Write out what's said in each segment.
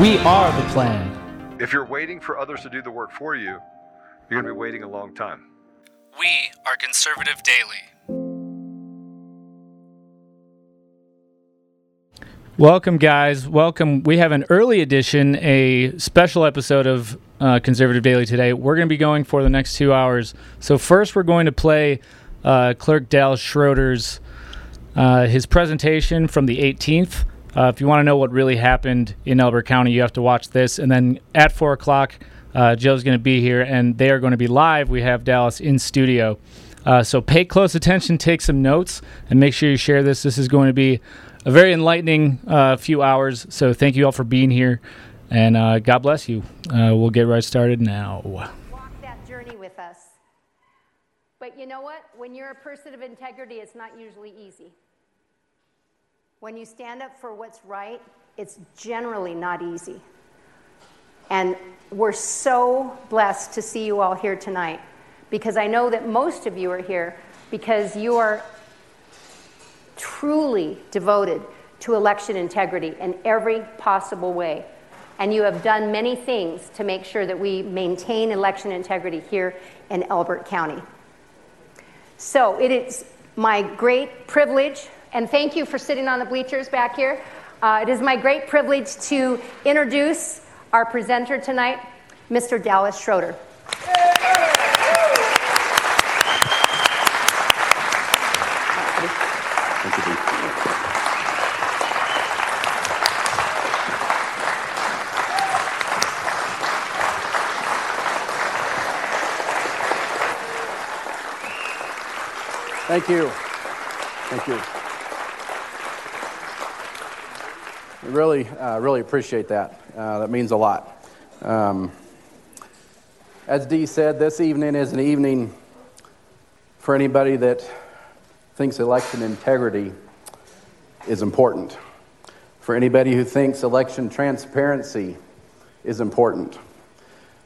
We are the plan. If you're waiting for others to do the work for you, you're going to be waiting a long time. We are Conservative Daily. Welcome, guys. Welcome. We have an early edition, a special episode of uh, Conservative Daily today. We're going to be going for the next two hours. So, first, we're going to play uh, Clerk Dallas Schroeder's uh, his presentation from the 18th. Uh, if you want to know what really happened in Elbert County, you have to watch this. And then at four o'clock, uh, Joe's going to be here, and they are going to be live. We have Dallas in studio. Uh, so pay close attention, take some notes, and make sure you share this. This is going to be a very enlightening uh, few hours. So thank you all for being here, and uh, God bless you. Uh, we'll get right started now. walk that journey with us. But you know what? When you're a person of integrity, it's not usually easy. When you stand up for what's right, it's generally not easy. And we're so blessed to see you all here tonight because I know that most of you are here because you are truly devoted to election integrity in every possible way. And you have done many things to make sure that we maintain election integrity here in Elbert County. So it is my great privilege, and thank you for sitting on the bleachers back here. Uh, it is my great privilege to introduce our presenter tonight, Mr. Dallas Schroeder. Thank you. Thank you. We really, uh, really appreciate that. Uh, that means a lot. Um, as Dee said, this evening is an evening for anybody that thinks election integrity is important, for anybody who thinks election transparency is important.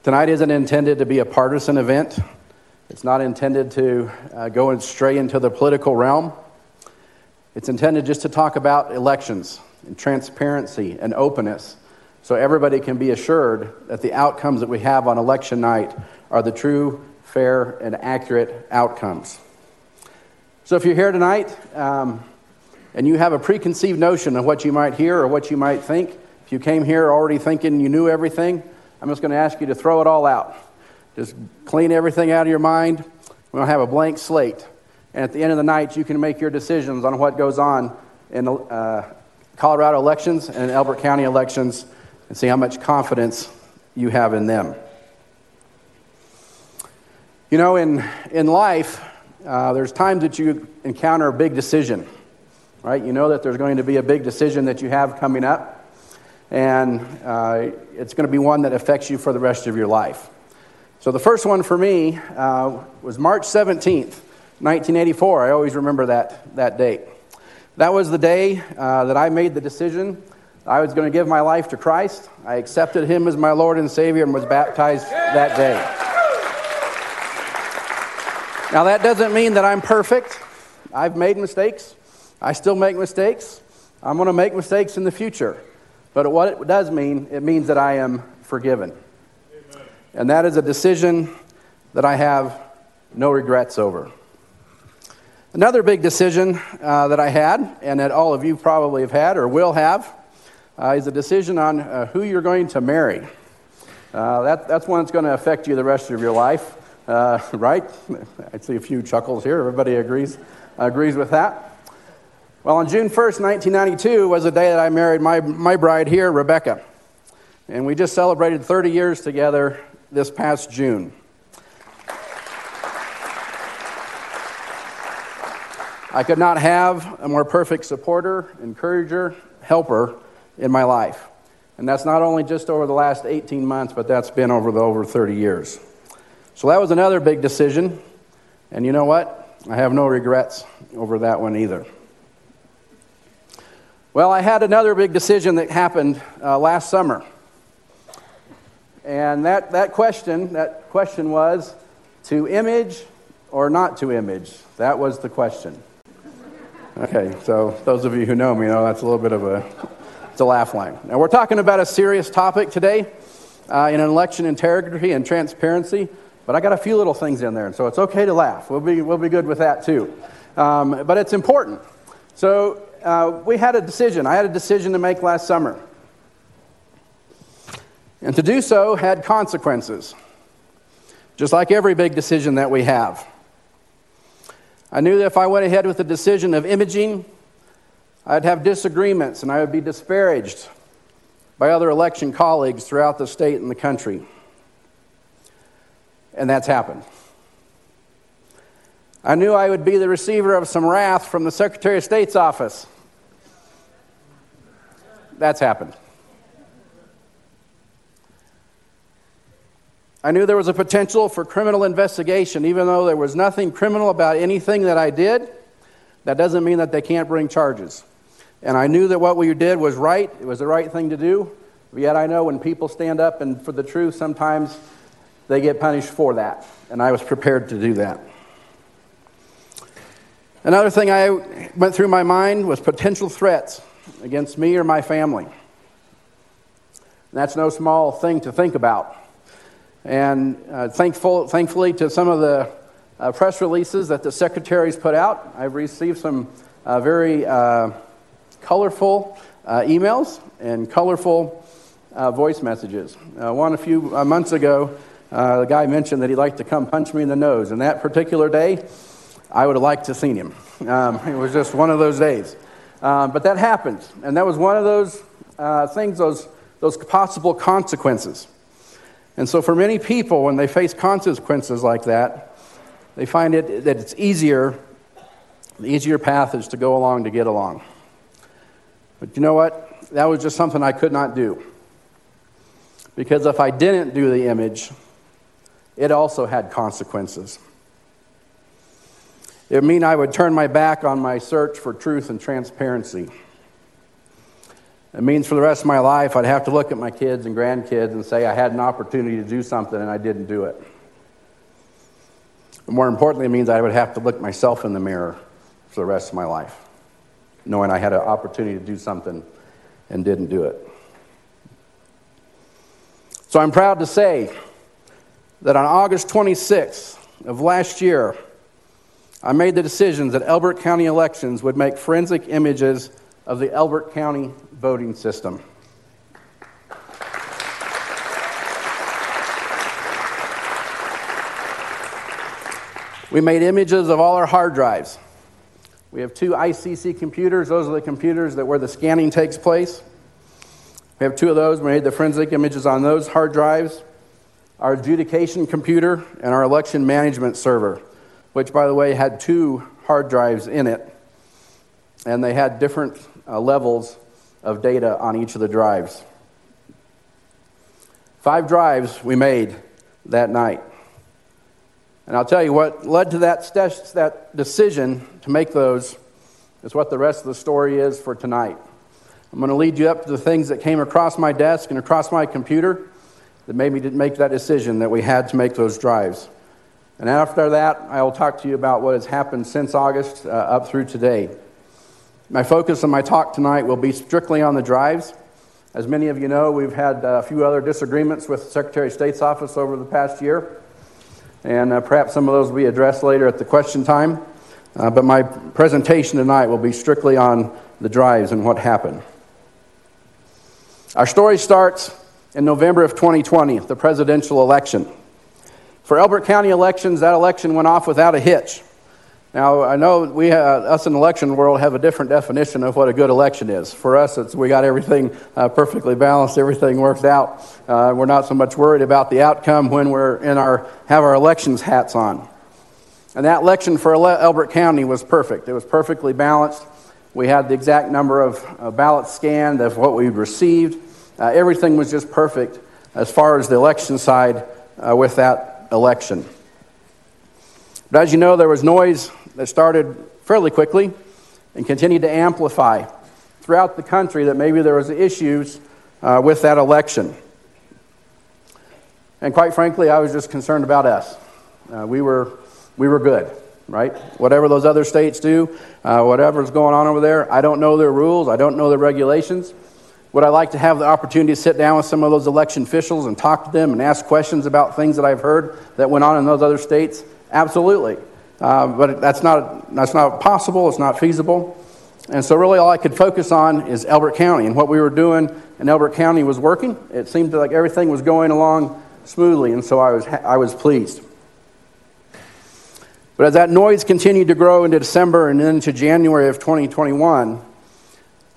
Tonight isn't intended to be a partisan event. It's not intended to uh, go and stray into the political realm. It's intended just to talk about elections and transparency and openness so everybody can be assured that the outcomes that we have on election night are the true, fair, and accurate outcomes. So if you're here tonight um, and you have a preconceived notion of what you might hear or what you might think, if you came here already thinking you knew everything, I'm just going to ask you to throw it all out. Just clean everything out of your mind. We'll have a blank slate. And at the end of the night, you can make your decisions on what goes on in uh, Colorado elections and Elbert County elections and see how much confidence you have in them. You know, in, in life, uh, there's times that you encounter a big decision, right? You know that there's going to be a big decision that you have coming up, and uh, it's going to be one that affects you for the rest of your life. So the first one for me uh, was March 17th, 1984. I always remember that, that date. That was the day uh, that I made the decision I was going to give my life to Christ. I accepted Him as my Lord and Savior and was baptized that day. Now, that doesn't mean that I'm perfect. I've made mistakes. I still make mistakes. I'm going to make mistakes in the future. But what it does mean, it means that I am forgiven. And that is a decision that I have no regrets over. Another big decision uh, that I had, and that all of you probably have had or will have, uh, is a decision on uh, who you're going to marry. Uh, that, that's one that's going to affect you the rest of your life, uh, right? I see a few chuckles here. Everybody agrees, agrees with that. Well, on June 1st, 1992, was the day that I married my, my bride here, Rebecca. And we just celebrated 30 years together this past June. I could not have a more perfect supporter, encourager, helper in my life. And that's not only just over the last 18 months, but that's been over the over 30 years. So that was another big decision. And you know what? I have no regrets over that one either. Well, I had another big decision that happened uh, last summer. And that, that question, that question was to image or not to image? That was the question. Okay, so those of you who know me know that's a little bit of a, it's a laugh line. Now we're talking about a serious topic today uh, in an election integrity and transparency, but I got a few little things in there, and so it's okay to laugh. We'll be, we'll be good with that too. Um, but it's important. So uh, we had a decision. I had a decision to make last summer. And to do so had consequences, just like every big decision that we have. I knew that if I went ahead with the decision of imaging, I'd have disagreements and I would be disparaged by other election colleagues throughout the state and the country. And that's happened. I knew I would be the receiver of some wrath from the Secretary of State's office. That's happened. I knew there was a potential for criminal investigation, even though there was nothing criminal about anything that I did. That doesn't mean that they can't bring charges. And I knew that what we did was right, it was the right thing to do. But yet I know when people stand up and for the truth, sometimes they get punished for that. And I was prepared to do that. Another thing I went through my mind was potential threats against me or my family. And that's no small thing to think about. And uh, thankful, thankfully, to some of the uh, press releases that the secretaries put out, I've received some uh, very uh, colorful uh, emails and colorful uh, voice messages. one a few months ago, the guy mentioned that he'd like to come punch me in the nose. And that particular day, I would have liked to have seen him. Um, it was just one of those days. Um, but that happened. And that was one of those things, those, those possible consequences. And so, for many people, when they face consequences like that, they find it that it's easier, the easier path is to go along to get along. But you know what? That was just something I could not do. Because if I didn't do the image, it also had consequences. It would mean I would turn my back on my search for truth and transparency. It means for the rest of my life, I'd have to look at my kids and grandkids and say I had an opportunity to do something and I didn't do it. More importantly, it means I would have to look myself in the mirror for the rest of my life, knowing I had an opportunity to do something and didn't do it. So I'm proud to say that on August 26th of last year, I made the decisions that Elbert County elections would make forensic images of the Elbert County voting system. We made images of all our hard drives. We have two ICC computers. Those are the computers that where the scanning takes place. We have two of those. We made the forensic images on those hard drives. Our adjudication computer and our election management server, which, by the way, had two hard drives in it, and they had different uh, levels of data on each of the drives. Five drives we made that night. And I'll tell you what led to that, st- that decision to make those is what the rest of the story is for tonight. I'm going to lead you up to the things that came across my desk and across my computer that made me make that decision that we had to make those drives. And after that, I will talk to you about what has happened since August uh, up through today. My focus on my talk tonight will be strictly on the drives. As many of you know, we've had a few other disagreements with the Secretary of State's office over the past year, and uh, perhaps some of those will be addressed later at the question time. Uh, but my presentation tonight will be strictly on the drives and what happened. Our story starts in November of 2020, the presidential election. For Elbert County elections, that election went off without a hitch. Now, I know we, uh, us in the election world, have a different definition of what a good election is. For us, it's we got everything uh, perfectly balanced, everything worked out. Uh, we're not so much worried about the outcome when we're in our have our elections hats on. And that election for Elbert County was perfect. It was perfectly balanced. We had the exact number of uh, ballots scanned of what we received. Uh, everything was just perfect as far as the election side uh, with that election. But as you know, there was noise that started fairly quickly and continued to amplify throughout the country that maybe there was issues uh, with that election. And quite frankly, I was just concerned about us. Uh, we, were, we were good, right? Whatever those other states do, uh, whatever's going on over there, I don't know their rules, I don't know their regulations. Would I like to have the opportunity to sit down with some of those election officials and talk to them and ask questions about things that I've heard that went on in those other states? Absolutely. Uh, but that's not, that's not possible, it's not feasible. And so, really, all I could focus on is Elbert County. And what we were doing in Elbert County was working. It seemed like everything was going along smoothly, and so I was, I was pleased. But as that noise continued to grow into December and into January of 2021,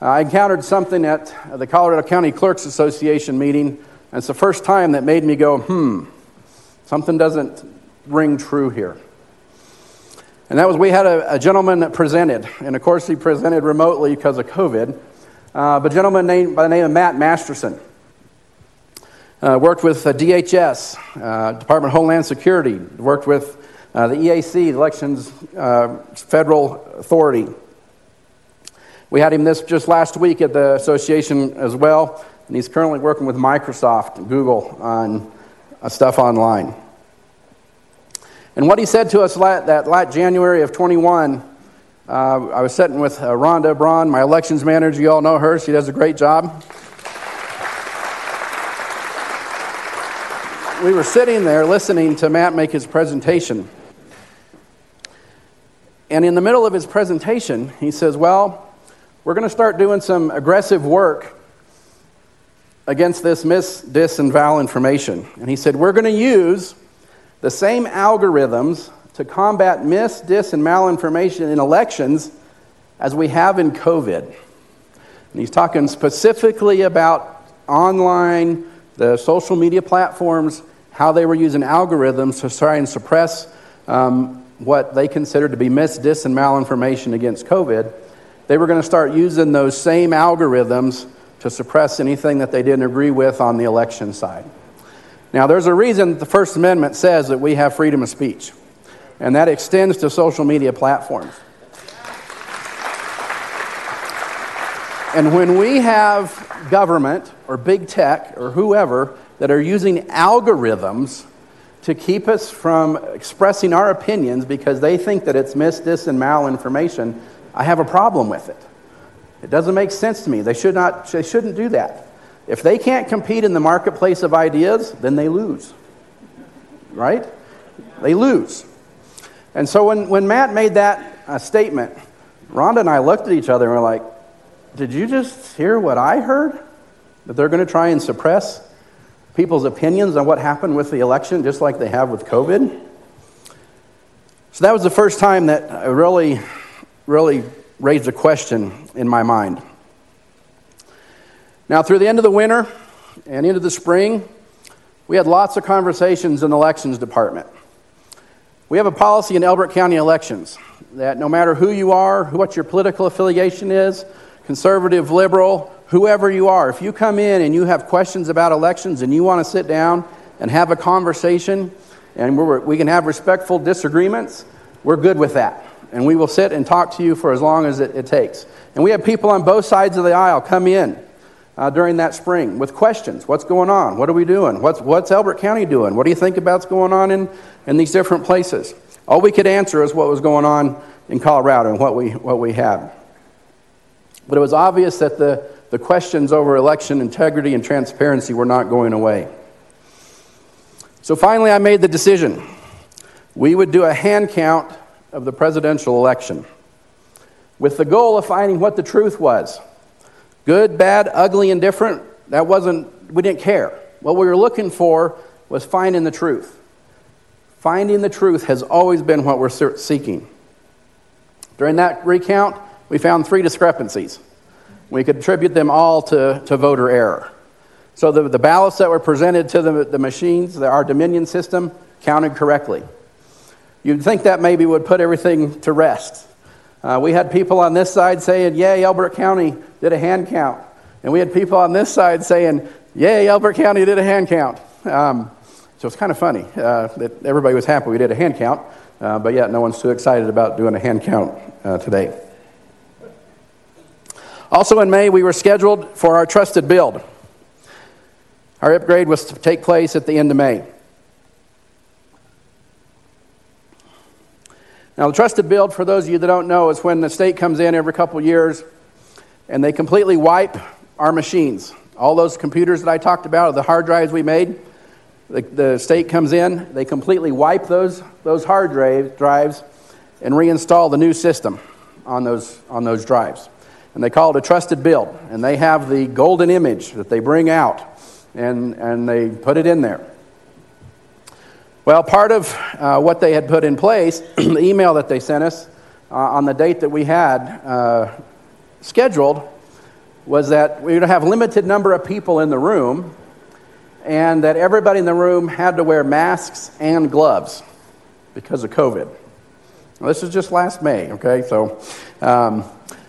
I encountered something at the Colorado County Clerks Association meeting, and it's the first time that made me go, hmm, something doesn't ring true here. And that was we had a, a gentleman that presented, and of course he presented remotely because of COVID, uh, but a gentleman named, by the name of Matt Masterson. Uh, worked with DHS, uh, Department of Homeland Security, worked with uh, the EAC, the Elections uh, Federal Authority. We had him this just last week at the association as well, and he's currently working with Microsoft and Google on stuff online. And what he said to us that last January of 21, uh, I was sitting with uh, Rhonda Braun, my elections manager. You all know her, she does a great job. we were sitting there listening to Matt make his presentation. And in the middle of his presentation, he says, Well, we're going to start doing some aggressive work against this mis, dis, and mal information. And he said, We're going to use the same algorithms to combat mis, dis, and malinformation in elections as we have in COVID. And he's talking specifically about online, the social media platforms, how they were using algorithms to try and suppress um, what they considered to be mis, dis, and malinformation against COVID. They were going to start using those same algorithms to suppress anything that they didn't agree with on the election side. Now, there's a reason the First Amendment says that we have freedom of speech, and that extends to social media platforms. And when we have government or big tech or whoever that are using algorithms to keep us from expressing our opinions because they think that it's mis, dis, and malinformation, I have a problem with it. It doesn't make sense to me. They, should not, they shouldn't do that. If they can't compete in the marketplace of ideas, then they lose. Right? They lose. And so when, when Matt made that uh, statement, Rhonda and I looked at each other and were like, Did you just hear what I heard? That they're going to try and suppress people's opinions on what happened with the election, just like they have with COVID? So that was the first time that I really, really raised a question in my mind. Now, through the end of the winter and into the spring, we had lots of conversations in the elections department. We have a policy in Elbert County elections that no matter who you are, what your political affiliation is, conservative, liberal, whoever you are, if you come in and you have questions about elections and you want to sit down and have a conversation and we can have respectful disagreements, we're good with that. And we will sit and talk to you for as long as it, it takes. And we have people on both sides of the aisle come in uh, during that spring with questions. What's going on? What are we doing? What's, what's Elbert County doing? What do you think about's going on in, in these different places? All we could answer is what was going on in Colorado and what we, what we had. But it was obvious that the, the questions over election integrity and transparency were not going away. So finally, I made the decision. We would do a hand count of the presidential election with the goal of finding what the truth was. Good, bad, ugly, indifferent, that wasn't, we didn't care. What we were looking for was finding the truth. Finding the truth has always been what we're seeking. During that recount, we found three discrepancies. We could attribute them all to, to voter error. So the, the ballots that were presented to the, the machines, the, our Dominion system, counted correctly. You'd think that maybe would put everything to rest. Uh, we had people on this side saying, Yay, Elbert County did a hand count. And we had people on this side saying, Yay, Elbert County did a hand count. Um, so it's kind of funny uh, that everybody was happy we did a hand count, uh, but yet no one's too excited about doing a hand count uh, today. Also in May, we were scheduled for our trusted build. Our upgrade was to take place at the end of May. Now, the trusted build, for those of you that don't know, is when the state comes in every couple years and they completely wipe our machines. All those computers that I talked about, the hard drives we made, the, the state comes in, they completely wipe those, those hard drive, drives and reinstall the new system on those, on those drives. And they call it a trusted build. And they have the golden image that they bring out and, and they put it in there. Well, part of uh, what they had put in place, the email that they sent us uh, on the date that we had uh, scheduled, was that we would have limited number of people in the room and that everybody in the room had to wear masks and gloves because of COVID. This is just last May, okay? So um,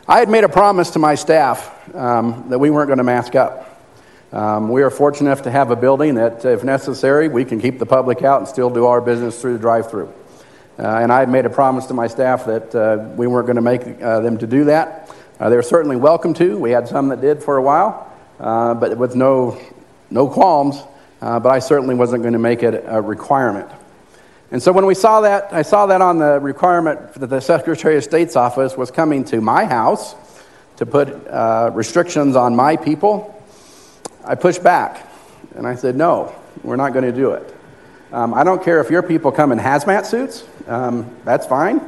I had made a promise to my staff um, that we weren't going to mask up. Um, we are fortunate enough to have a building that, if necessary, we can keep the public out and still do our business through the drive through. Uh, and I made a promise to my staff that uh, we weren't going to make uh, them to do that. Uh, they were certainly welcome to. We had some that did for a while, uh, but with no, no qualms. Uh, but I certainly wasn't going to make it a requirement. And so when we saw that, I saw that on the requirement that the Secretary of State's office was coming to my house to put restrictions on my people. I pushed back and I said, no, we're not going to do it. Um, I don't care if your people come in hazmat suits, um, that's fine.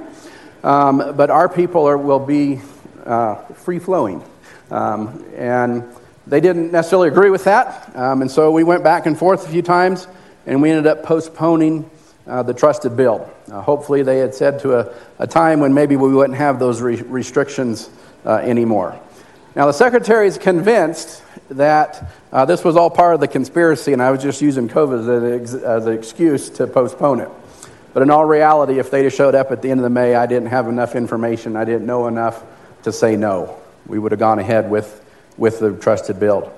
Um, but our people are, will be uh, free flowing. Um, and they didn't necessarily agree with that. Um, and so we went back and forth a few times and we ended up postponing uh, the trusted build. Uh, hopefully, they had said to a, a, time when maybe we wouldn't have those re- restrictions uh, anymore. Now, the secretary is convinced that uh, this was all part of the conspiracy, and I was just using COVID as an, ex- as an excuse to postpone it. But in all reality, if they'd have showed up at the end of the May, I didn't have enough information, I didn't know enough to say no. We would have gone ahead with, with the trusted build.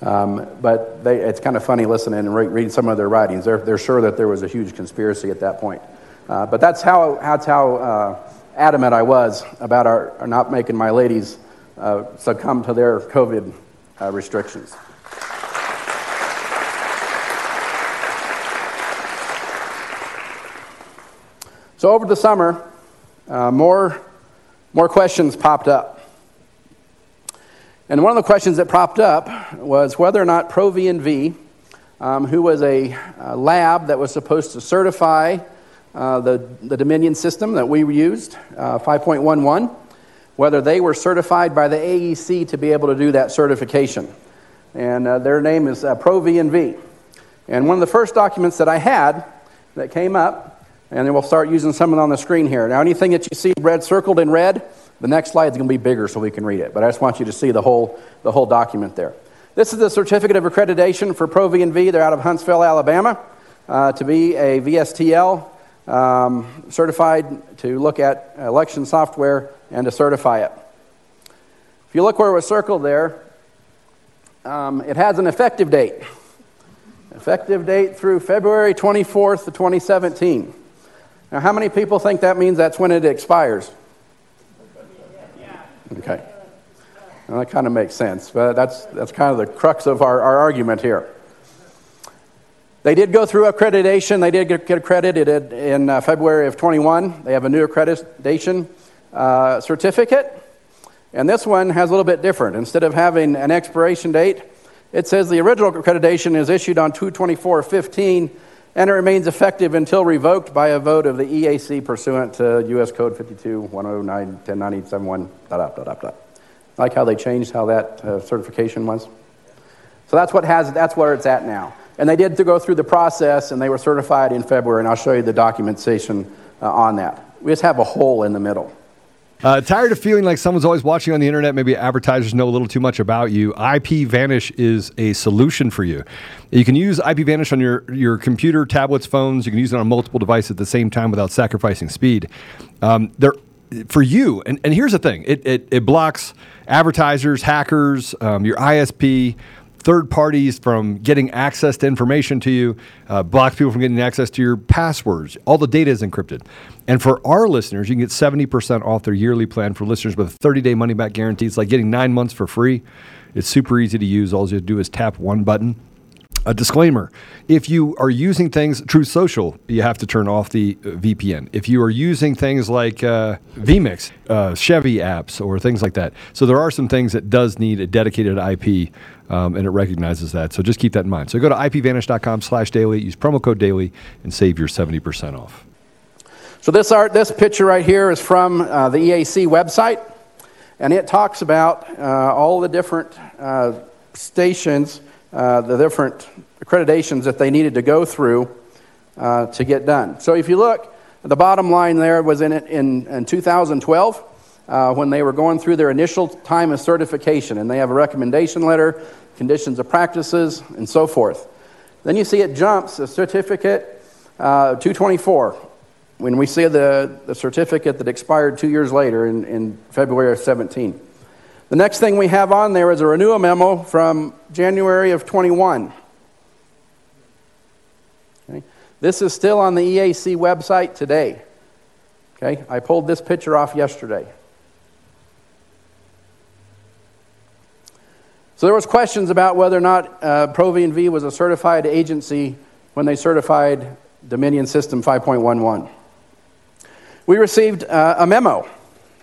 Um, but they, it's kind of funny listening and re- reading some of their writings. They're, they're sure that there was a huge conspiracy at that point. Uh, but that's how, that's how uh, adamant I was about our, our not making my ladies uh, succumb to their COVID uh, restrictions. So, over the summer, uh, more, more questions popped up. And one of the questions that popped up was whether or not ProV&V, um, who was a, a, lab that was supposed to certify uh, the, the Dominion system that we used, uh, 5.11, whether they were certified by the AEC to be able to do that certification. And uh, their name is uh, ProV&V. And one of the first documents that I had that came up, and then we'll start using some of it on the screen here. Now, anything that you see red circled in red, the next slide is going to be bigger so we can read it. But I just want you to see the whole, the whole document there. This is the certificate of accreditation for ProV&V. They're out of Huntsville, Alabama, uh, to be a VSTL um, certified to look at election software and to certify it. If you look where it was circled there, um, it has an effective date. Effective date through February 24th of 2017. Now, how many people think that means that's when it expires? Okay. Well, that kind of makes sense, but that's, that's kind of the crux of our, our argument here. They did go through accreditation. They did get, accredited in uh, February of 21. They have a new accreditation uh, certificate. And this one has a little bit different. Instead of having an expiration date, it says the original accreditation is issued on 224.15 and it remains effective until revoked by a vote of the EAC pursuant to U.S. Code 52 109 1090 Dot, dot, dot, dot. Like how they changed how that uh, certification was. So that's, what has, that's where it's at now. And they did go through the process and they were certified in February, and I'll show you the documentation uh, on that. We just have a hole in the middle. Uh, tired of feeling like someone's always watching on the internet? Maybe advertisers know a little too much about you. IP Vanish is a solution for you. You can use IP Vanish on your, your computer, tablets, phones. You can use it on multiple devices at the same time without sacrificing speed. Um, they're for you, and, and here's the thing it, it, it blocks advertisers, hackers, um, your ISP, third parties from getting access to information to you, uh, blocks people from getting access to your passwords. All the data is encrypted. And for our listeners, you can get 70% off their yearly plan for listeners with a 30 day money back guarantee. It's like getting nine months for free. It's super easy to use. All you have to do is tap one button a disclaimer. If you are using things Truth Social you have to turn off the uh, vpn if you are using things like uh, vmix uh, chevy apps or things like that. So there are some things that does need a dedicated ip um, and it recognizes that. So just keep that in mind. So go to ipvanish.com slash daily use promo code daily and save your 70% off. So this art this picture right here is from uh, the eac website and it talks about uh, all the different uh, stations uh, the different accreditations that they needed to go through uh, to get done. So if you look, the bottom line there was in, in, in 2012 uh, when they were going through their initial time of certification, and they have a recommendation letter, conditions of practices, and so forth. Then you see it jumps, a certificate uh, 224, when we see the, the certificate that expired two years later in, in February of 17. The next thing we have on there is a renewal memo from January of 21. Okay. This is still on the EAC website today. Okay, I pulled this picture off yesterday. So there was questions about whether or not uh, ProV&V was a certified agency when they certified Dominion System 5.11. We received uh, a memo.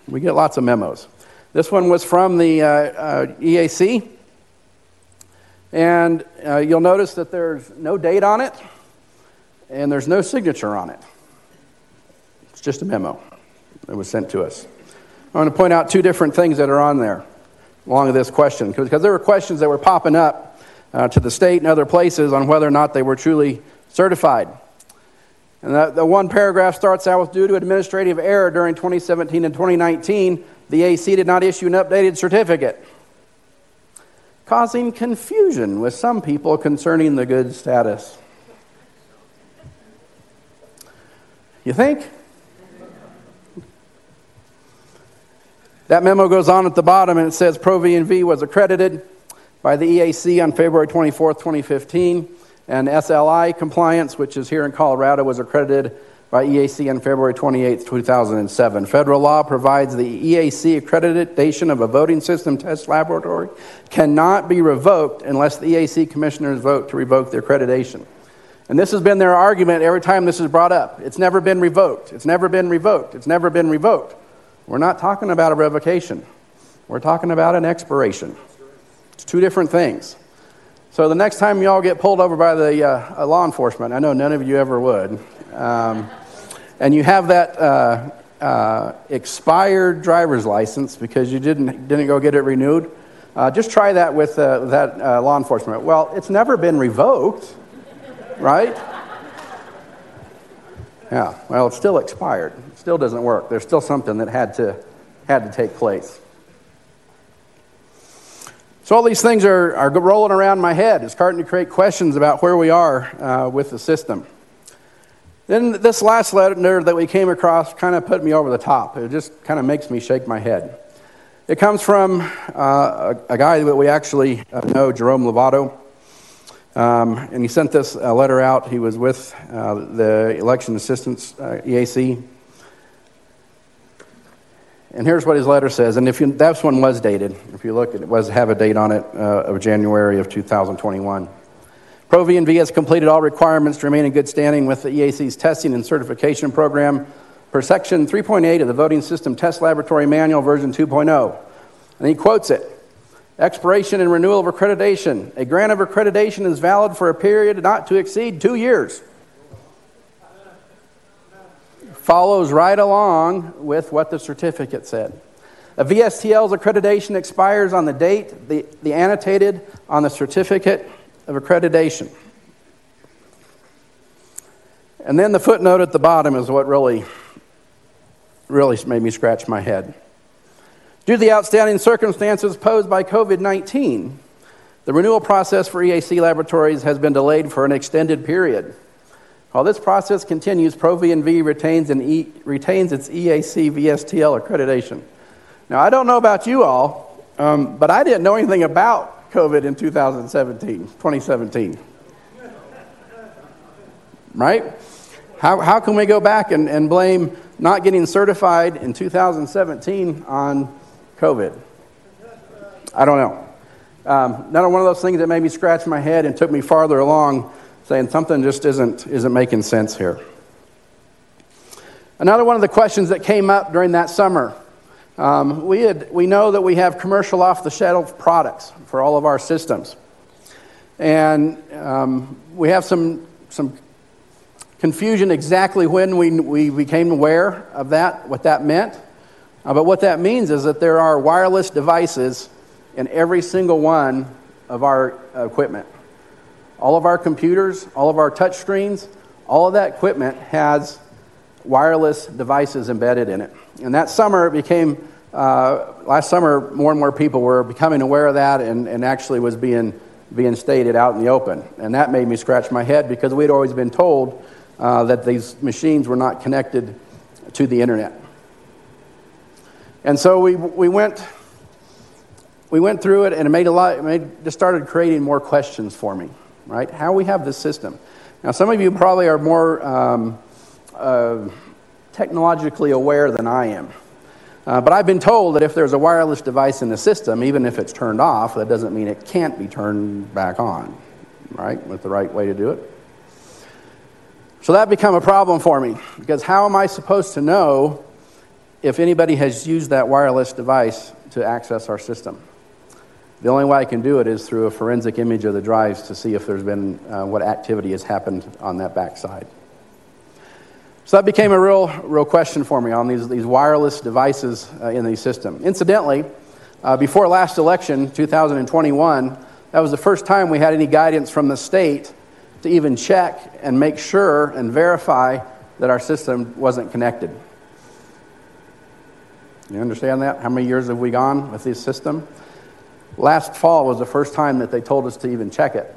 We get lots of memos. This one was from the uh, uh, EAC. And uh, you'll notice that there's no date on it and there's no signature on it. It's just a memo that was sent to us. I want to point out two different things that are on there along with this question because there were questions that were popping up uh, to the state and other places on whether or not they were truly certified. And the, the one paragraph starts out with due to administrative error during 2017 and 2019, the AC did not issue an updated certificate, causing confusion with some people concerning the good status. You think? That memo goes on at the bottom and it says ProV&V was accredited by the EAC on February 24, 2015, and SLI compliance, which is here in Colorado, was accredited by EAC on February 28, 2007. Federal law provides the EAC accreditation of a voting system test laboratory cannot be revoked unless the EAC commissioners vote to revoke the accreditation. And this has been their argument every time this is brought up. It's never been revoked. It's never been revoked. It's never been revoked. We're not talking about a revocation. We're talking about an expiration. It's two different things. So the next time y'all get pulled over by the uh, law enforcement, I know none of you ever would, um, and you have that uh, uh, expired driver's license because you didn't, didn't go get it renewed, uh, just try that with uh, that uh, law enforcement. Well, it's never been revoked, right? Yeah, well, it's still expired. It still doesn't work. There's still something that had to, had to take place. So all these things are, are rolling around my head. It's starting to create questions about where we are uh, with the system. Then this last letter that we came across kind of put me over the top. It just kind of makes me shake my head. It comes from uh, a, a, guy that we actually uh, know, Jerome Lovato. Um, and he sent this uh, letter out. He was with uh, the Election Assistance uh, EAC and here's what his letter says. And if you, that one was dated. If you look, it was have a date on it uh, of January of 2021. ProV&V has completed all requirements to remain in good standing with the EAC's testing and certification program per Section 3.8 of the Voting System Test Laboratory Manual, version 2.0. And he quotes it Expiration and renewal of accreditation. A grant of accreditation is valid for a period not to exceed two years follows right along with what the certificate said. A VSTL's accreditation expires on the date, the, the annotated on the certificate of accreditation. And then the footnote at the bottom is what really, really made me scratch my head. Due to the outstanding circumstances posed by COVID 19, the renewal process for EAC laboratories has been delayed for an extended period. While this process continues, ProV&V retains, e, retains its EAC VSTL accreditation. Now, I don't know about you all, um, but I didn't know anything about COVID in 2017, 2017. Right? How, how can we go back and, and blame not getting certified in 2017 on COVID? I don't know. Um, another one of those things that made me scratch my head and took me farther along, saying something just isn't, isn't making sense here. Another one of the questions that came up during that summer um, we, had, we know that we have commercial off the shelf products for all of our systems. And um, we have some, some confusion exactly when we, we became aware of that, what that meant. Uh, but what that means is that there are wireless devices in every single one of our equipment. All of our computers, all of our touch screens, all of that equipment has wireless devices embedded in it. And that summer, it became, uh, last summer, more and more people were becoming aware of that and, and actually was being, being stated out in the open. And that made me scratch my head because we'd always been told uh, that these machines were not connected to the internet. And so we, we, went, we went through it and it made a lot, it made, just started creating more questions for me, right? How we have this system. Now, some of you probably are more um, uh, technologically aware than I am. Uh, but I've been told that if there's a wireless device in the system, even if it's turned off, that doesn't mean it can't be turned back on, right? With the right way to do it. So that become a problem for me because how am I supposed to know if anybody has used that wireless device to access our system? The only way I can do it is through a forensic image of the drives to see if there's been uh, what activity has happened on that backside. So that became a real, real question for me on these, these wireless devices uh, in the system. Incidentally, uh, before last election, 2021, that was the first time we had any guidance from the state to even check and make sure and verify that our system wasn't connected. You understand that? How many years have we gone with this system? Last fall was the first time that they told us to even check it.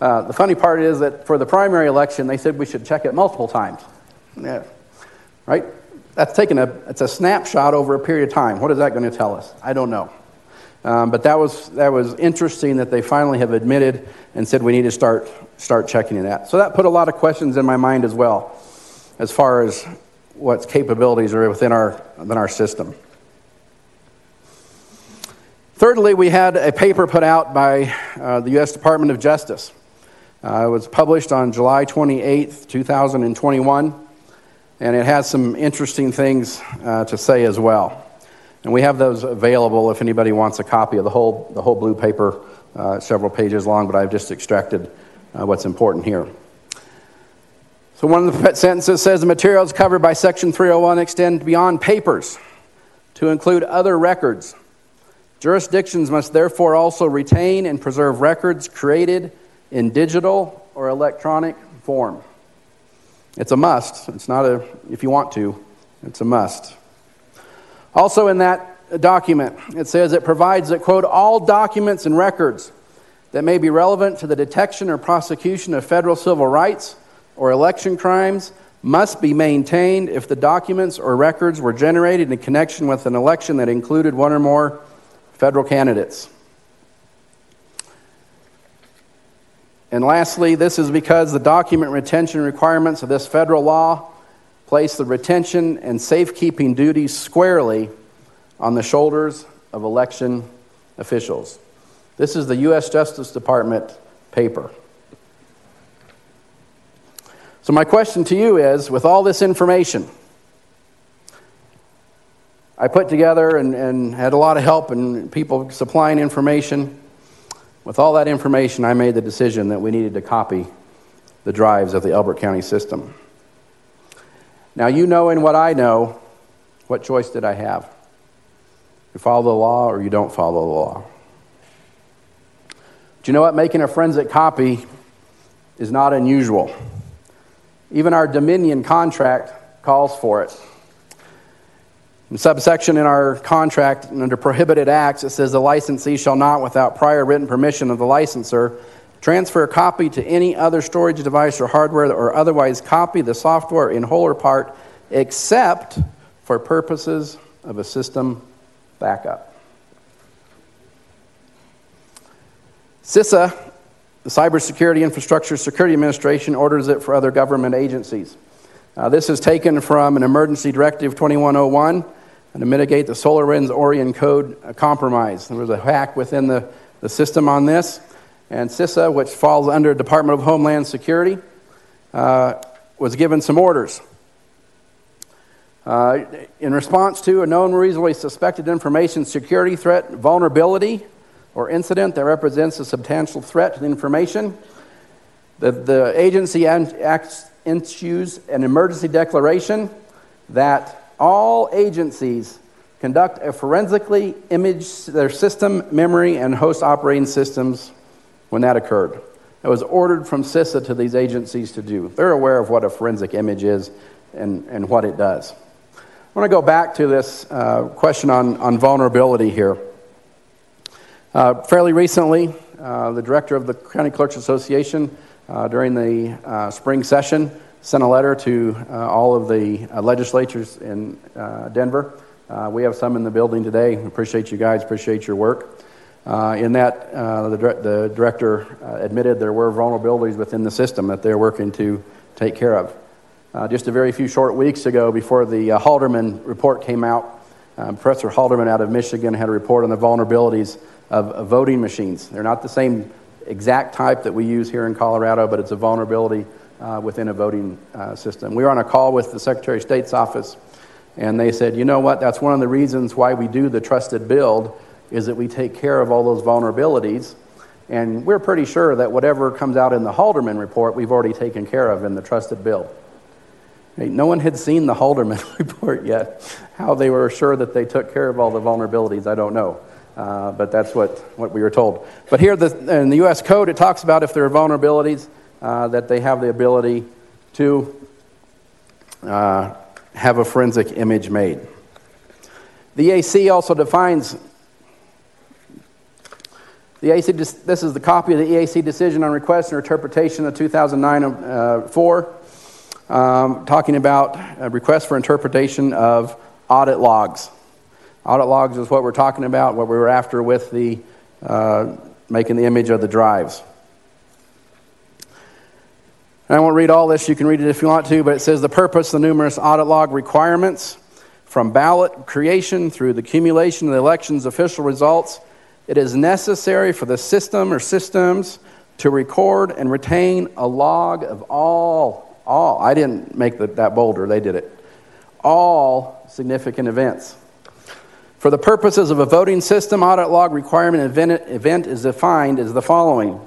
Uh, the funny part is that for the primary election, they said we should check it multiple times. Yeah. Right? That's taken a, it's a snapshot over a period of time. What is that going to tell us? I don't know. Um, but that was, that was interesting that they finally have admitted and said we need to start, start checking that. So that put a lot of questions in my mind as well, as far as what capabilities are within our, within our system. Thirdly, we had a paper put out by uh, the U.S. Department of Justice. Uh, it was published on July 28, 2021 and it has some interesting things uh, to say as well. And we have those available if anybody wants a copy of the whole, the whole blue paper, uh, several pages long, but I've just extracted uh, what's important here. So, one of the sentences says the materials covered by Section 301 extend beyond papers to include other records. Jurisdictions must therefore also retain and preserve records created in digital or electronic form. It's a must. It's not a, if you want to, it's a must. Also, in that document, it says it provides that, quote, all documents and records that may be relevant to the detection or prosecution of federal civil rights or election crimes must be maintained if the documents or records were generated in connection with an election that included one or more federal candidates. And lastly, this is because the document retention requirements of this federal law place the retention and safekeeping duties squarely on the shoulders of election officials. This is the U.S. Justice Department paper. So, my question to you is with all this information, I put together and, and had a lot of help and people supplying information. With all that information, I made the decision that we needed to copy the drives of the Elbert County system. Now, you know, in what I know, what choice did I have? You follow the law or you don't follow the law. Do you know what? Making a forensic copy is not unusual. Even our Dominion contract calls for it. In subsection in our contract under prohibited acts, it says the licensee shall not, without prior written permission of the licensor, transfer a copy to any other storage device or hardware or otherwise copy the software in whole or part except for purposes of a system backup. CISA, the Cybersecurity Infrastructure Security Administration, orders it for other government agencies. Uh, this is taken from an Emergency Directive 2101 and to mitigate the SolarWinds Orion code uh, compromise. There was a hack within the, the system on this, and CISA, which falls under Department of Homeland Security, uh, was given some orders. Uh, in response to a known reasonably suspected information security threat, vulnerability, or incident that represents a substantial threat to the information, the, the agency acts, issues an emergency declaration that all agencies conduct a forensically image their system, memory, and host operating systems when that occurred. It was ordered from CISA to these agencies to do. They're aware of what a forensic image is and, and what it does. I want to go back to this uh, question on, on vulnerability here. Uh, fairly recently, uh, the director of the County Clerks Association uh, during the uh, spring session sent a letter to uh, all of the uh, legislatures in uh, Denver. Uh, we have some in the building today. Appreciate you guys, appreciate your work. Uh, in that, uh, the, the, director admitted there were vulnerabilities within the system that they're working to take care of. just a very few short weeks ago, before the Halderman report came out, Professor Halderman out of Michigan had a report on the vulnerabilities of, of voting machines. They're not the same exact type that we use here in Colorado, but it's a vulnerability uh, within a voting uh, system. We were on a call with the Secretary of State's office, and they said, you know what, that's one of the reasons why we do the trusted build, is that we take care of all those vulnerabilities. And we're pretty sure that whatever comes out in the Halderman report, we've already taken care of in the trusted build. Hey, no one had seen the Halderman report yet. How they were sure that they took care of all the vulnerabilities, I don't know. Uh, but that's what, what we were told. But here the, in the U.S. Code, it talks about if there are vulnerabilities, uh, that they have the ability to uh, have a forensic image made. The AC also defines the EAC, this is the copy of the EAC decision on request and interpretation of 2009 uh, 4, um, talking about a request for interpretation of audit logs. Audit logs is what we're talking about, what we were after with the uh, making the image of the drives. And I won't read all this, you can read it if you want to, but it says the purpose, the numerous audit log requirements, from ballot creation through the accumulation of the election's official results, it is necessary for the system or systems to record and retain a log of all, all, I didn't make the, that bolder, they did it, all significant events. For the purposes of a voting system, audit log requirement event, event is defined as the following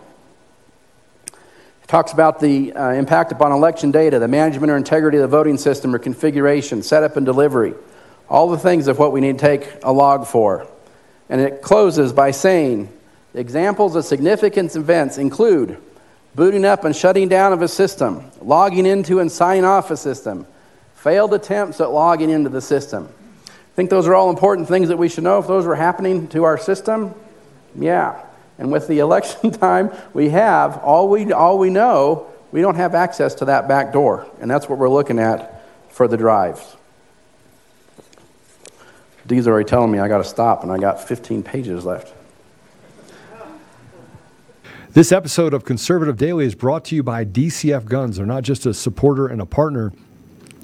it talks about the uh, impact upon election data, the management or integrity of the voting system or configuration, setup and delivery, all the things of what we need to take a log for. And it closes by saying examples of significant events include booting up and shutting down of a system, logging into and signing off a system, failed attempts at logging into the system. I think those are all important things that we should know if those were happening to our system. Yeah. And with the election time we have, all we, all we know, we don't have access to that back door. And that's what we're looking at for the drives. Dee's already telling me I got to stop, and I got 15 pages left. This episode of Conservative Daily is brought to you by DCF Guns. They're not just a supporter and a partner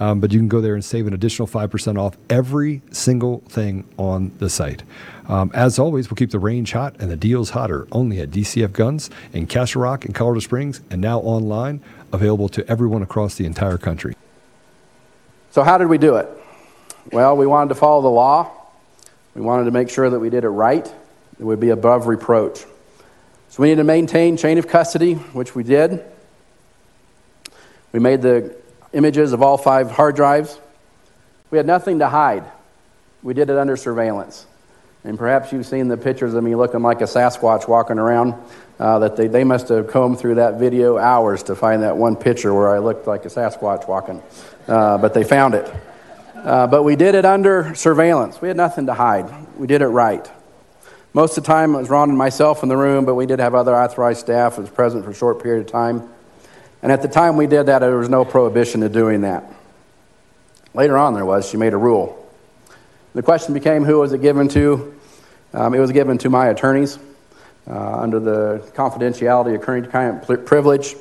Um, but you can go there and save an additional 5% off every single thing on the site. Um, as always, we'll keep the range hot and the deals hotter only at DCF Guns in Castle Rock and Colorado Springs and now online, available to everyone across the entire country. So, how did we do it? Well, we wanted to follow the law. We wanted to make sure that we did it right. It would be above reproach. So, we needed to maintain chain of custody, which we did. We made the images of all five hard drives. We had nothing to hide. We did it under surveillance. And perhaps you've seen the pictures of me looking like a Sasquatch walking around. Uh, that they, they must have combed through that video hours to find that one picture where I looked like a Sasquatch walking. Uh, but they found it. Uh, but we did it under surveillance. We had nothing to hide. We did it right. Most of the time, it was Ron and myself in the room, but we did have other authorized staff that was present for a short period of time. And at the time we did that, there was no prohibition to doing that. Later on, there was. She made a rule. The question became who was it given to? Um, it was given to my attorneys uh, under the confidentiality attorney client privilege,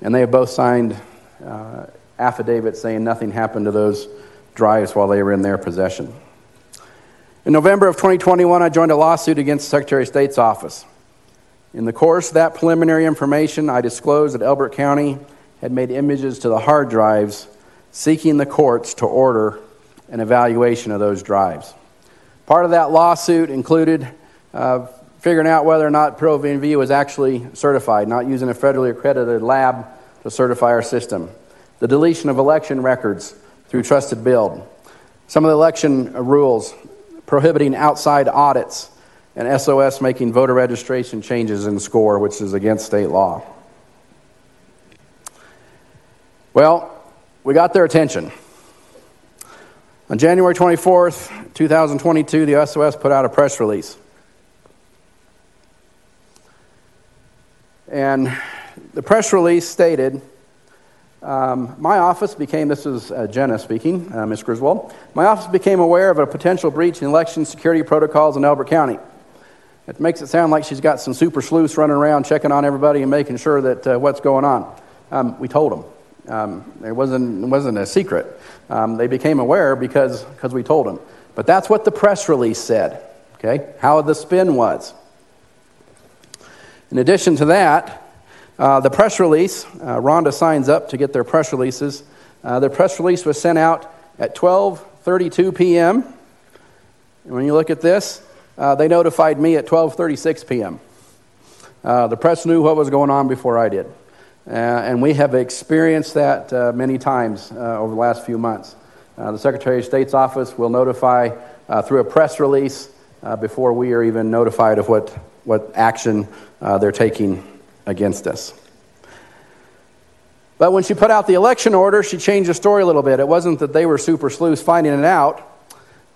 and they have both signed uh, affidavits saying nothing happened to those drives while they were in their possession. In November of 2021, I joined a lawsuit against the Secretary of State's office. In the course of that preliminary information, I disclosed that Elbert County had made images to the hard drives, seeking the courts to order an evaluation of those drives. Part of that lawsuit included uh, figuring out whether or not Pro V was actually certified, not using a federally accredited lab to certify our system. The deletion of election records through trusted build. Some of the election rules prohibiting outside audits and SOS making voter registration changes in SCORE, which is against state law. Well, we got their attention. On January 24th, 2022, the SOS put out a press release. And the press release stated um, My office became, this is uh, Jena speaking, uh, Ms. Griswold, my office became aware of a potential breach in election security protocols in Elbert County. It makes it sound like she's got some super sleuths running around checking on everybody and making sure that uh, what's going on. Um, we told them. Um, it, wasn't, it wasn't a secret. Um, they became aware because, because we told them. But that's what the press release said, okay? How the spin was. In addition to that, uh, the press release, uh, Rhonda signs up to get their press releases. Uh, press release was sent out at 12:32 p.m. And when you look at this, uh, they notified me at 12:36 p.m. Uh, the press knew what was going on before I did, uh, and we have experienced that uh, many times uh, over the last few months. Uh, the Secretary of State's office will notify through a press release before we are even notified of what what action they're taking against us. But when she put out the election order, she changed the story a little bit. It wasn't that they were super sleuths finding it out,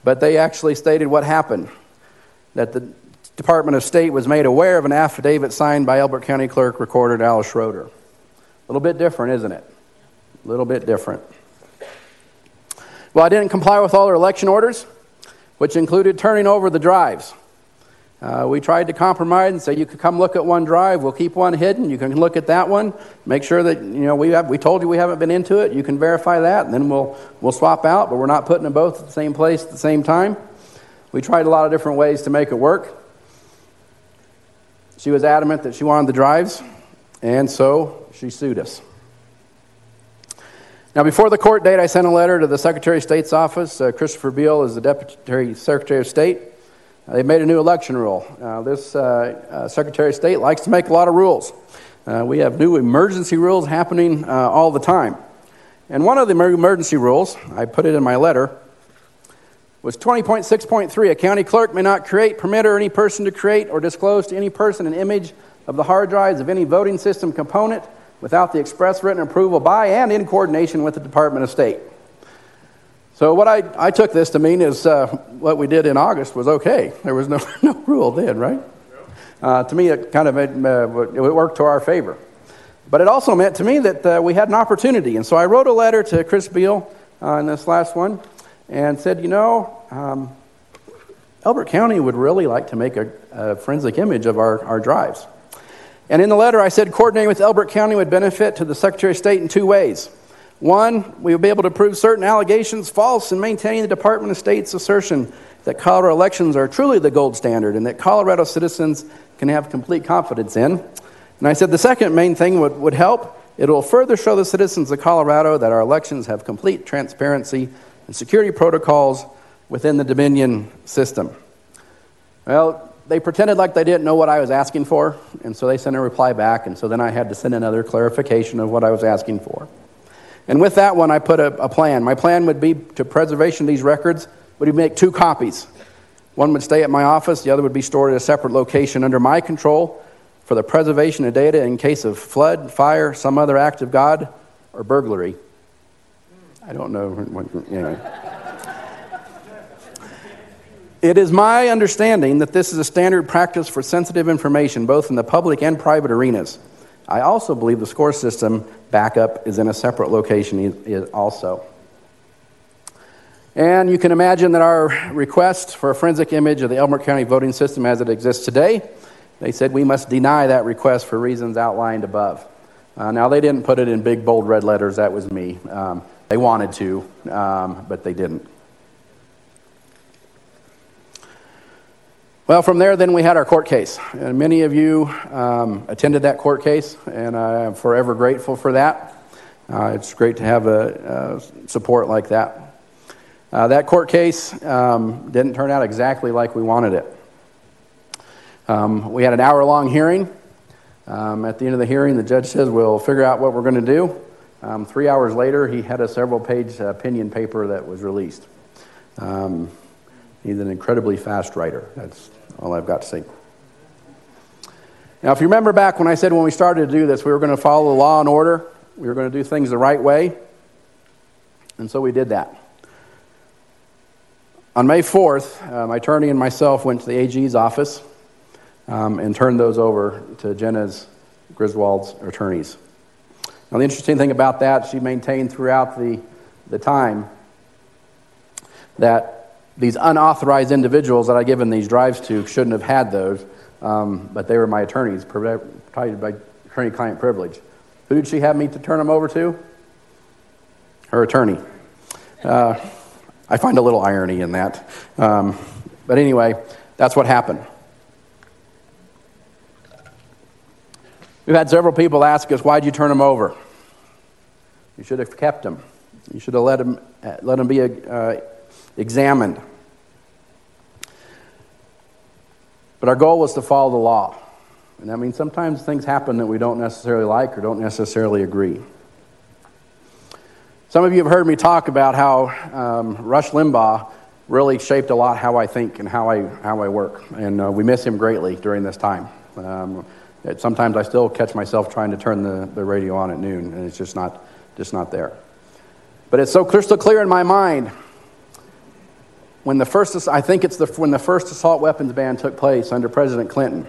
but they actually stated what happened that the Department of State was made aware of an affidavit signed by Elbert County Clerk Recorder Dallas Schroeder. A little bit different, isn't it? A little bit different. Well, I didn't comply with all their election orders, which included turning over the drives. Uh, we tried to compromise and say you could come look at one drive. We'll keep one hidden. You can look at that one. Make sure that you know we have. We told you we haven't been into it. You can verify that, and then we'll we'll swap out. But we're not putting them both at the same place at the same time. We tried a lot of different ways to make it work. She was adamant that she wanted the drives, and so she sued us. Now, before the court date, I sent a letter to the Secretary of State's office. Uh, Christopher Beall is the Deputy Secretary of State. Uh, they made a new election rule. Uh, this uh, uh, Secretary of State likes to make a lot of rules. Uh, we have new emergency rules happening all the time. And one of the emergency rules, I put it in my letter, was 20.6.3. A county clerk may not create, permit, or any person to create or disclose to any person an image of the hard drives of any voting system component without the express written approval by and in coordination with the Department of State. So, what I, I took this to mean is uh, what we did in August was okay. There was no, no rule then, right? Uh, to me, it kind of made, uh, it worked to our favor. But it also meant to me that uh, we had an opportunity. And so I wrote a letter to Chris Beall uh, in this last one and said, you know, um, Elbert County would really like to make a, a forensic image of our, our drives. And in the letter, I said coordinating with Elbert County would benefit to the Secretary of State in two ways. One, we would be able to prove certain allegations false and maintaining the Department of State's assertion that Colorado elections are truly the gold standard and that Colorado citizens can have complete confidence in. And I said the second main thing would, would help. It will further show the citizens of Colorado that our elections have complete transparency and security protocols within the Dominion system. Well, they pretended like they didn't know what I was asking for, and so they sent a reply back, and so then I had to send another clarification of what I was asking for. And with that one, I put a, a plan. My plan would be to preservation of these records, would make two copies. One would stay at my office, the other would be stored at a separate location under my control for the preservation of data in case of flood, fire, some other act of God, or burglary. I don't know. It is my understanding that this is a standard practice for sensitive information, both in the public and private arenas. I also believe the SCORE system backup is in a separate location also. And you can imagine that our request for a forensic image of the Elbert County voting system as it exists today, they said we must deny that request for reasons outlined above. Uh, now, they didn't put it in big, bold red letters. That was me. Um, they wanted to, um, but they didn't. Well, from there, then we had our court case. And many of you um, attended that court case, and I am forever grateful for that. Uh, it's great to have a, a support like that. Uh, that court case um, didn't turn out exactly like we wanted it. Um, we had an hour long hearing. Um, at the end of the hearing, the judge says, We'll figure out what we're going to do. Um, three hours later, he had a several page opinion paper that was released. Um, he's an incredibly fast writer. That's all I've got to say. Now, if you remember back when I said when we started to do this, we were going to follow the law and order, we were going to do things the right way, and so we did that. On May 4th, uh, my attorney and myself went to the AG's office um, and turned those over to Jena's Griswold's attorneys. Now, the interesting thing about that, she maintained throughout the, the time that these unauthorized individuals that I'd given these drives to shouldn't have had those, um, but they were my attorneys, protected by attorney-client privilege. Who did she have me to turn them over to? Her attorney. Uh, I find a little irony in that. Um, but anyway, that's what happened. We've had several people ask us, why'd you turn them over? You should have kept them. You should have let them, uh, let them be uh, examined. But our goal was to follow the law. And that means sometimes things happen that we don't necessarily like or don't necessarily agree. Some of you have heard me talk about how um, Rush Limbaugh really shaped a lot how I think and how I, how I work. And uh, we miss him greatly during this time. Um, sometimes I still catch myself trying to turn the, the radio on at noon, and it's just not, just not there. But it's so crystal clear in my mind when the first, I think it's the, when the first assault weapons ban took place under President Clinton,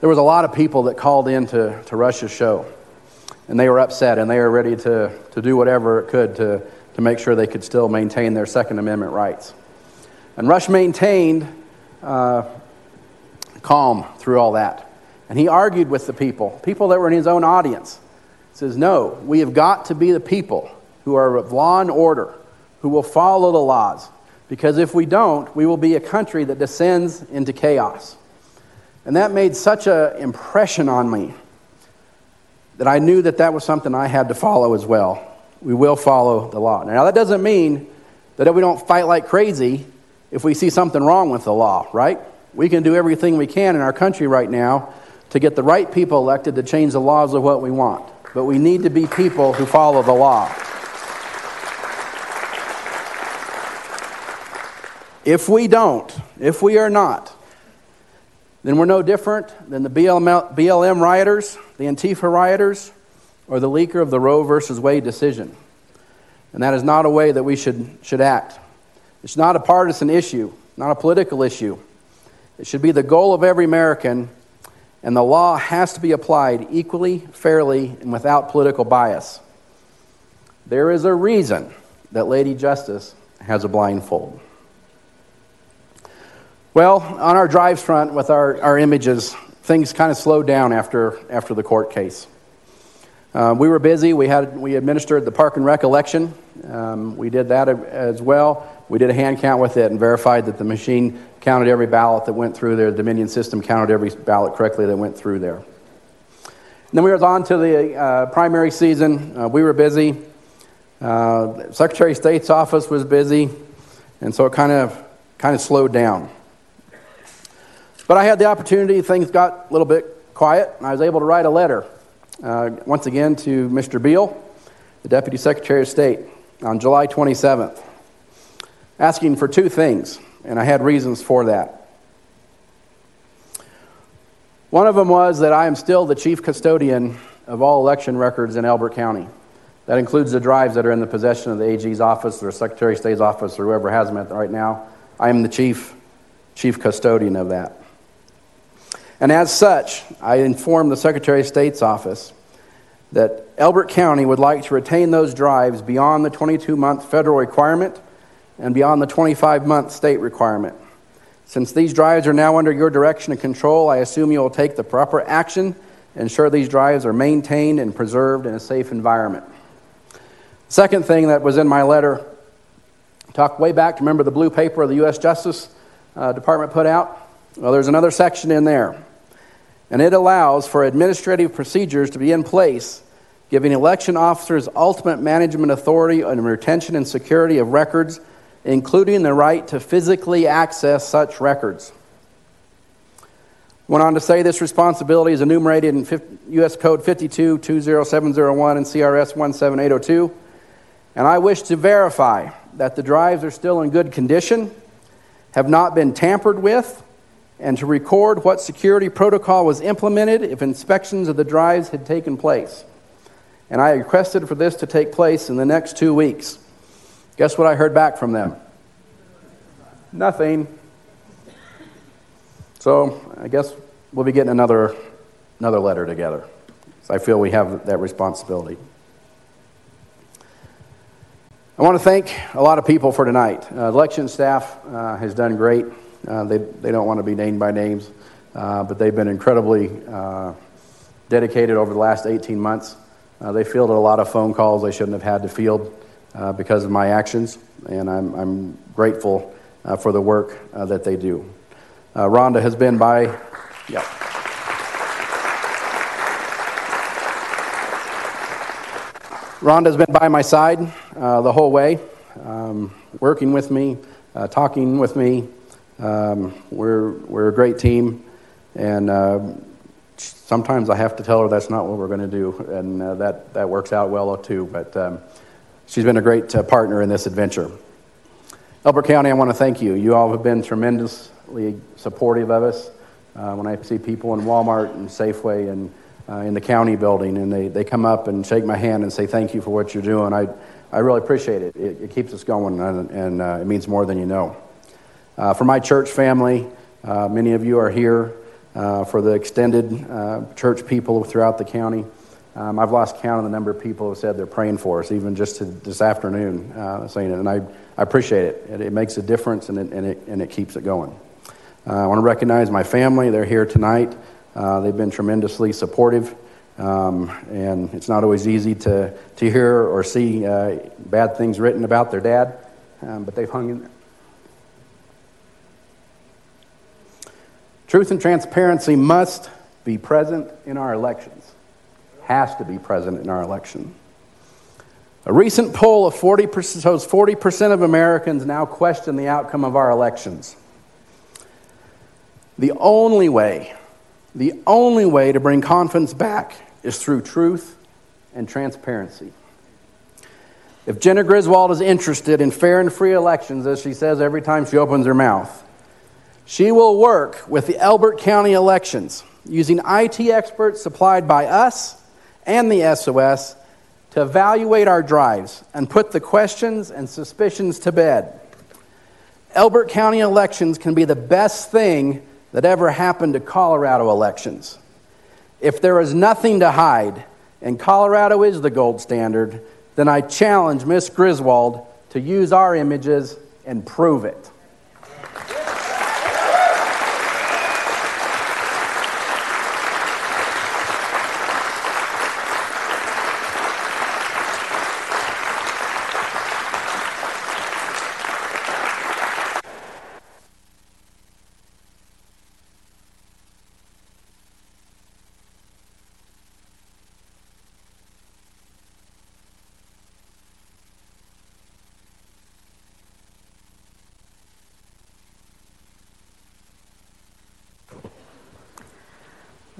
there was a lot of people that called in to, to Rush's show. And they were upset and they were ready to, to do whatever it could to, to make sure they could still maintain their Second Amendment rights. And Rush maintained uh, calm through all that. And he argued with the people, people that were in his own audience. He says, No, we have got to be the people who are of law and order, who will follow the laws, because if we don't, we will be a country that descends into chaos. And that made such an impression on me that I knew that that was something I had to follow as well. We will follow the law. Now, that doesn't mean that we don't fight like crazy if we see something wrong with the law, right? We can do everything we can in our country right now to get the right people elected to change the laws of what we want, but we need to be people who follow the law. If we don't, if we are not, then we're no different than the BLM, BLM rioters, the Antifa rioters, or the leaker of the Roe versus Wade decision. And that is not a way that we should, should act. It's not a partisan issue, not a political issue. It should be the goal of every American, and the law has to be applied equally, fairly, and without political bias. There is a reason that Lady Justice has a blindfold. Well, on our drive front with our, our images, things kind of slowed down after, after the court case. Uh, we were busy. We, had, we administered the park and recollection. Um, we did that as well. We did a hand count with it and verified that the machine counted every ballot that went through there. The Dominion system counted every ballot correctly that went through there. And then we were on to the uh, primary season. Uh, we were busy. Uh, Secretary of State's office was busy, and so it kind of kind of slowed down. But I had the opportunity, things got a little bit quiet, and I was able to write a letter uh, once again to Mr. Beall, the Deputy Secretary of State, on July 27th, asking for two things, and I had reasons for that. One of them was that I am still the chief custodian of all election records in Elbert County. That includes the drives that are in the possession of the AG's office or Secretary of State's office or whoever has them right now. I am the chief, chief custodian of that. And as such, I informed the Secretary of State's office that Elbert County would like to retain those drives beyond the 22 month federal requirement and beyond the 25 month state requirement. Since these drives are now under your direction and control, I assume you will take the proper action ensure these drives are maintained and preserved in a safe environment. Second thing that was in my letter talked way back, remember the blue paper the U.S. Justice uh, Department put out? Well, there's another section in there and it allows for administrative procedures to be in place, giving election officers ultimate management authority on retention and security of records, including the right to physically access such records. Went on to say this responsibility is enumerated in U.S. Code 52 20701 and CRS 17802. And I wish to verify that the drives are still in good condition, have not been tampered with, and to record what security protocol was implemented if inspections of the drives had taken place. And I requested for this to take place in the next two weeks. Guess what I heard back from them? Nothing. So I guess we'll be getting another, another letter together. So I feel we have that responsibility. I want to thank a lot of people for tonight. Uh, election staff uh, has done great. Uh, they, they don't want to be named by names, uh, but they've been incredibly uh, dedicated over the last 18 months. Uh, they fielded a lot of phone calls they shouldn't have had to field uh, because of my actions, and I'm, I'm grateful uh, for the work that they do. Rhonda has been by, yeah. Rhonda's been by my side the whole way, um, working with me, talking with me, um, we're, we're a great team, and uh, sometimes I have to tell her that's not what we're going to do, and uh, that, that works out well too. But um, she's been a great uh, partner in this adventure. Elbert County, I want to thank you. You all have been tremendously supportive of us. Uh, when I see people in Walmart and Safeway and uh, in the county building, and they, they come up and shake my hand and say thank you for what you're doing, I, I really appreciate it. It, it keeps us going, and, and uh, it means more than you know. Uh, for my church family, uh, many of you are here. Uh, for the extended uh, church people throughout the county, um, I've lost count of the number of people who have said they're praying for us, even just to, this afternoon, uh, saying it. And I, I appreciate it. it. it. makes a difference and it, and it, and it keeps it going. Uh, I want to recognize my family. They're here tonight. they've been tremendously supportive. Um, and it's not always easy to, to hear or see bad things written about their dad, um, but they've hung in there. Truth and transparency must be present in our elections, has to be present in our election. A recent poll of 40% shows 40% of Americans now question the outcome of our elections. The only way, The only way to bring confidence back is through truth and transparency. If Jena Griswold is interested in fair and free elections, as she says every time she opens her mouth, she will work with the Elbert County elections using IT experts supplied by us and the SOS to evaluate our drives and put the questions and suspicions to bed. Elbert County elections can be the best thing that ever happened to Colorado elections. If there is nothing to hide, and Colorado is the gold standard, then I challenge Miss Griswold to use our images and prove it.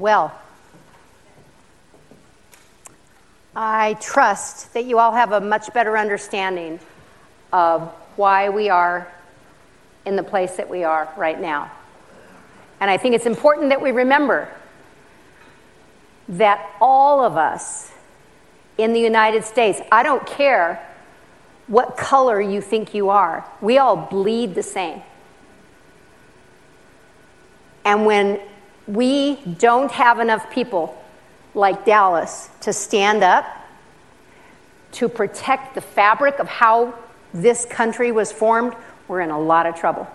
Well, I trust that you all have a much better understanding of why we are in the place that we are right now. And I think it's important that we remember that all of us in the United States, I don't care what color you think you are, we all bleed the same. And when we don't have enough people like Dallas to stand up to protect the fabric of how this country was formed, we're in a lot of trouble.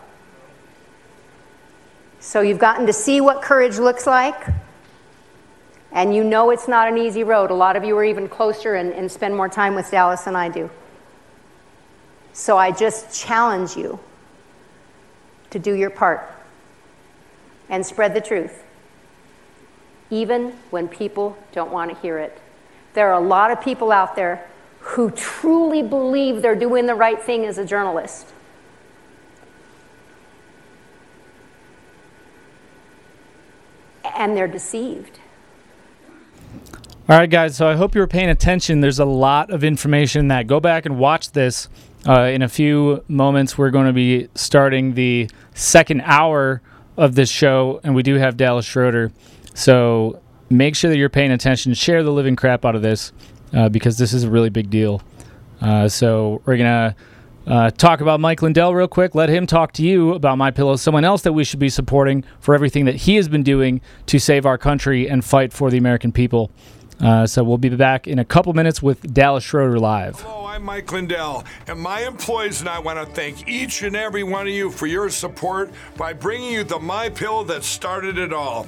So you've gotten to see what courage looks like, and you know it's not an easy road. A lot of you are even closer and, and spend more time with Dallas than I do. So I just challenge you to do your part and spread the truth, even when people don't want to hear it. There are a lot of people out there who truly believe they're doing the right thing as a journalist. And they're deceived. All right, guys. So I hope you were paying attention. There's a lot of information in that. Go back and watch this. Uh, in a few moments, we're going to be starting the second hour of this show, and we do have Dallas Schroeder. So make sure that you're paying attention. Share the living crap out of this uh, because this is a really big deal. Uh, so we're gonna uh, talk about Mike Lindell real quick. Let him talk to you about My Pillow, someone else that we should be supporting for everything that he has been doing to save our country and fight for the American people. Uh, so we'll be back in a couple minutes with Dallas Schroeder live. Hello, I'm Mike Lindell, and my employees and I want to thank each and every one of you for your support by bringing you the My Pillow that started it all.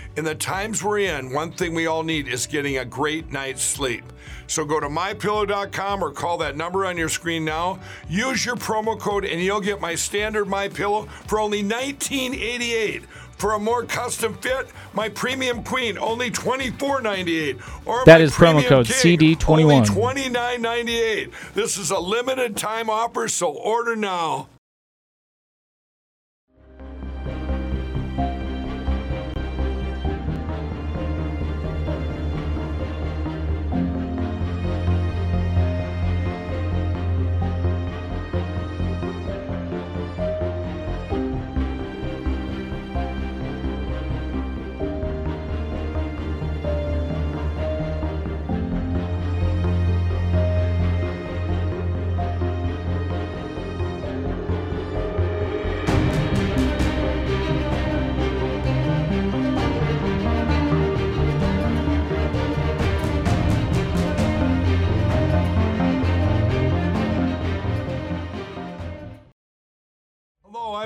In the times we're in, one thing we all need is getting a great night's sleep. So go to mypillow.com or call that number on your screen now. Use your promo code and you'll get my standard My Pillow for only 1988. For a more custom fit, my premium queen only $24.98. Or That my is promo code CD21. Only $29.98. This is a limited time offer, so order now.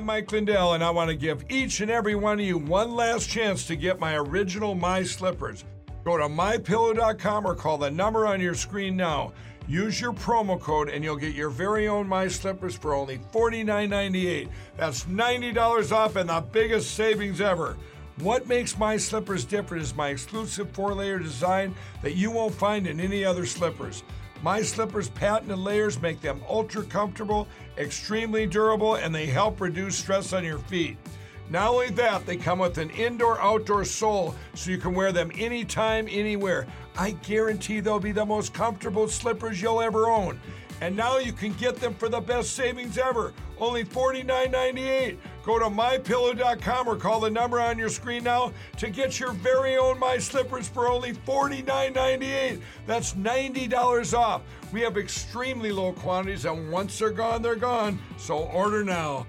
I'm Mike Lindell, and I want to give each and every one of you one last chance to get my original My Slippers. Go to mypillow.com or call the number on your screen now. Use your promo code and you'll get your very own My Slippers for only $49.98. That's $90 off and the biggest savings ever. What makes my slippers different is my exclusive four layer design that you won't find in any other slippers. My slippers' patented layers make them ultra comfortable, extremely durable, and they help reduce stress on your feet. Not only that, they come with an indoor outdoor sole so you can wear them anytime, anywhere. I guarantee they'll be the most comfortable slippers you'll ever own. And now you can get them for the best savings ever only $49.98. Go to mypillow.com or call the number on your screen now to get your very own My Slippers for only $49.98. That's $90 off. We have extremely low quantities, and once they're gone, they're gone. So order now.